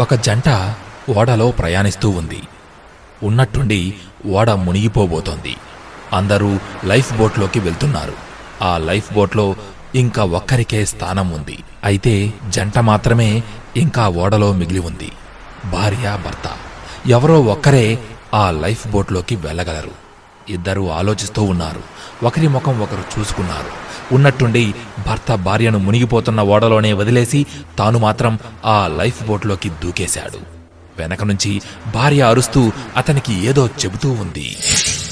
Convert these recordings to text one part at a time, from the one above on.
ఒక జంట ఓడలో ప్రయాణిస్తూ ఉంది. ఉన్నట్టుండి ఓడ మునిగిపోబోతోంది. అందరూ లైఫ్ బోట్లోకి వెళ్తున్నారు. ఆ లైఫ్ బోట్లో ఇంకా ఒక్కరికే స్థానం ఉంది. అయితే జంట మాత్రమే ఇంకా ఓడలో మిగిలి ఉంది. భార్య భర్త. ఎవరో ఒక్కరే ఆ లైఫ్ బోట్లోకి వెళ్ళగలరు. ఇద్దరూ ఆలోచిస్తూ ఉన్నారు. ఒకరి ముఖం ఒకరు చూసుకున్నారు. ఉన్నట్టుండి భర్త భార్యను మునిగిపోతున్న ఓడలోనే వదిలేసి తాను మాత్రం ఆ లైఫ్ బోట్లోకి దూకేశాడు. వెనక నుంచి భార్య అరుస్తూ అతనికి ఏదో చెబుతూ ఉంది.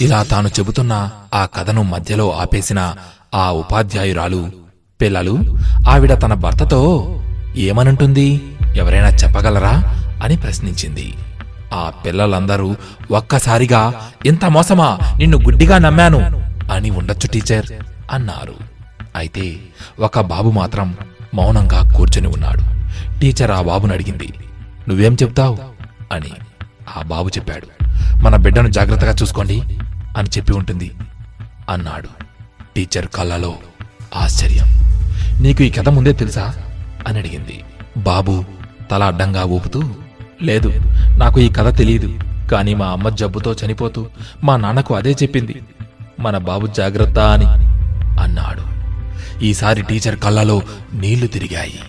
ఇలా తాను చెబుతున్న ఆ కథను మధ్యలో ఆపేసిన ఆ ఉపాధ్యాయురాలు పిల్లలు ఆవిడ తన భర్తతో ఏమనంటుంది? ఎవరైనా చెప్పగలరా? అని ప్రశ్నించింది. ఆ పిల్లలందరూ ఒక్కసారిగా ఇంత మోసమా? నిన్ను గుడ్డిగా నమ్మాను. అని ఉండొచ్చు టీచర్ అన్నారు. అయితే ఒక బాబు మాత్రం మౌనంగా కూర్చొని ఉన్నాడు. టీచర్ ఆ బాబును అడిగింది నువ్వేం చెప్తావు? అని ఆ బాబు చెప్పాడు. మన బిడ్డను జాగ్రత్తగా చూసుకోండి అని చెప్పి ఉంటుంది అన్నాడు. టీచర్ కళ్ళలో ఆశ్చర్యం. నీకు ఈ కథ ముందే తెలుసా? అని అడిగింది. బాబు తల అడ్డంగా ఊపుతూ లేదు నాకు ఈ కథ తెలియదు కానీ మా అమ్మ జబ్బుతో చనిపోతూ మా నాన్నకు అదే చెప్పింది. మన బాబు జాగ్రత్త అని అన్నాడు. ఈసారి టీచర్ కళ్ళలో నీళ్ళు తిరిగాయి.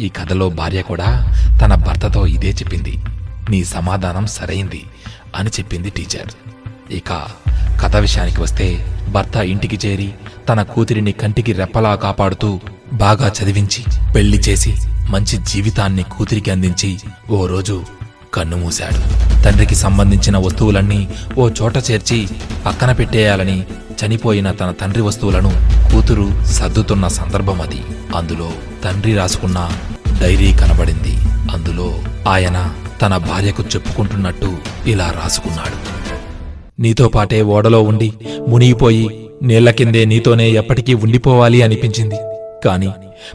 ఈ కథలో భార్య కూడా తన భర్తతో ఇదే చెప్పింది. నీ సమాధానం సరైంది అని చెప్పింది టీచర్. ఇక కథ విషయానికి వస్తే భర్త ఇంటికి చేరి తన కూతురిని కంటికి రెప్పలా కాపాడుతూ బాగా చదివించి పెళ్ళి చేసి మంచి జీవితాన్ని కూతురికి అందించి ఓ రోజు కన్నుమూశాడు తండ్రికి సంబంధించిన వస్తువులన్నీ ఓ చోట చేర్చి పక్కన పెట్టేయాలని చనిపోయిన తన తండ్రి వస్తువులను కూతురు సర్దుతున్న సందర్భం అది. అందులో తండ్రి రాసుకున్న డైరీ కనబడింది. అందులో ఆయన తన భార్యకు చెప్పుకుంటున్నట్టు ఇలా రాసుకున్నాడు. నీతో పాటే ఓడలో ఉండి మునిగిపోయి నీళ్ళ కిందే నీతోనే ఎప్పటికీ ఉండిపోవాలి అనిపించింది. కాని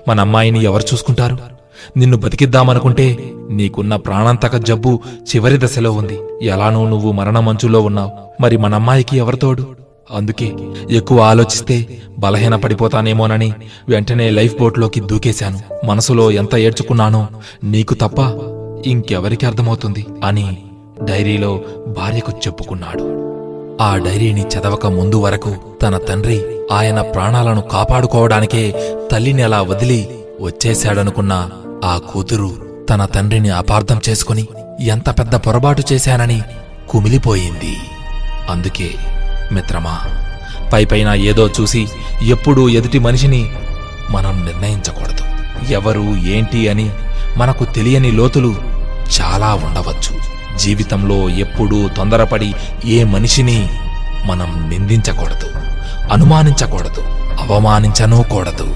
మన అమ్మాయిని ఎవరు చూసుకుంటారు? నిన్ను బతికిద్దామనుకుంటే నీకున్న ప్రాణాంతక జబ్బు చివరి దశలో ఉంది. ఎలానూ నువ్వు మరణమంచులో ఉన్నావు. మరి మన అమ్మాయికి ఎవరితోడు అందుకే ఎక్కువ ఆలోచిస్తే బలహీన పడిపోతానేమోనని వెంటనే లైఫ్ బోట్లోకి దూకేశాను. మనసులో ఎంత ఏడ్చుకున్నానో నీకు తప్ప ఇంకెవరికి అర్థమవుతుంది అని డైరీలో భార్యకు చెప్పుకున్నాడు. ఆ డైరీని చదవక ముందు వరకు తన తండ్రి ఆయన ప్రాణాలను కాపాడుకోవడానికే తల్లిని అలా వదిలి వచ్చేశాడనుకున్నా ఆ కూతురు తన తండ్రిని అపార్థం చేసుకుని ఎంత పెద్ద పొరపాటు చేశానని కుమిలిపోయింది. అందుకే మిత్రమా పైపైన ఏదో చూసి ఎప్పుడూ ఎదుటి మనిషిని మనం నిర్ణయించకూడదు. ఎవరు ఏంటి అని మనకు తెలియని లోతులు చాలా ఉండవచ్చు. జీవితంలో ఎప్పుడూ తొందరపడి ఏ మనిషిని మనం నిందించకూడదు అనుమానించకూడదు అవమానించనూ కూడదు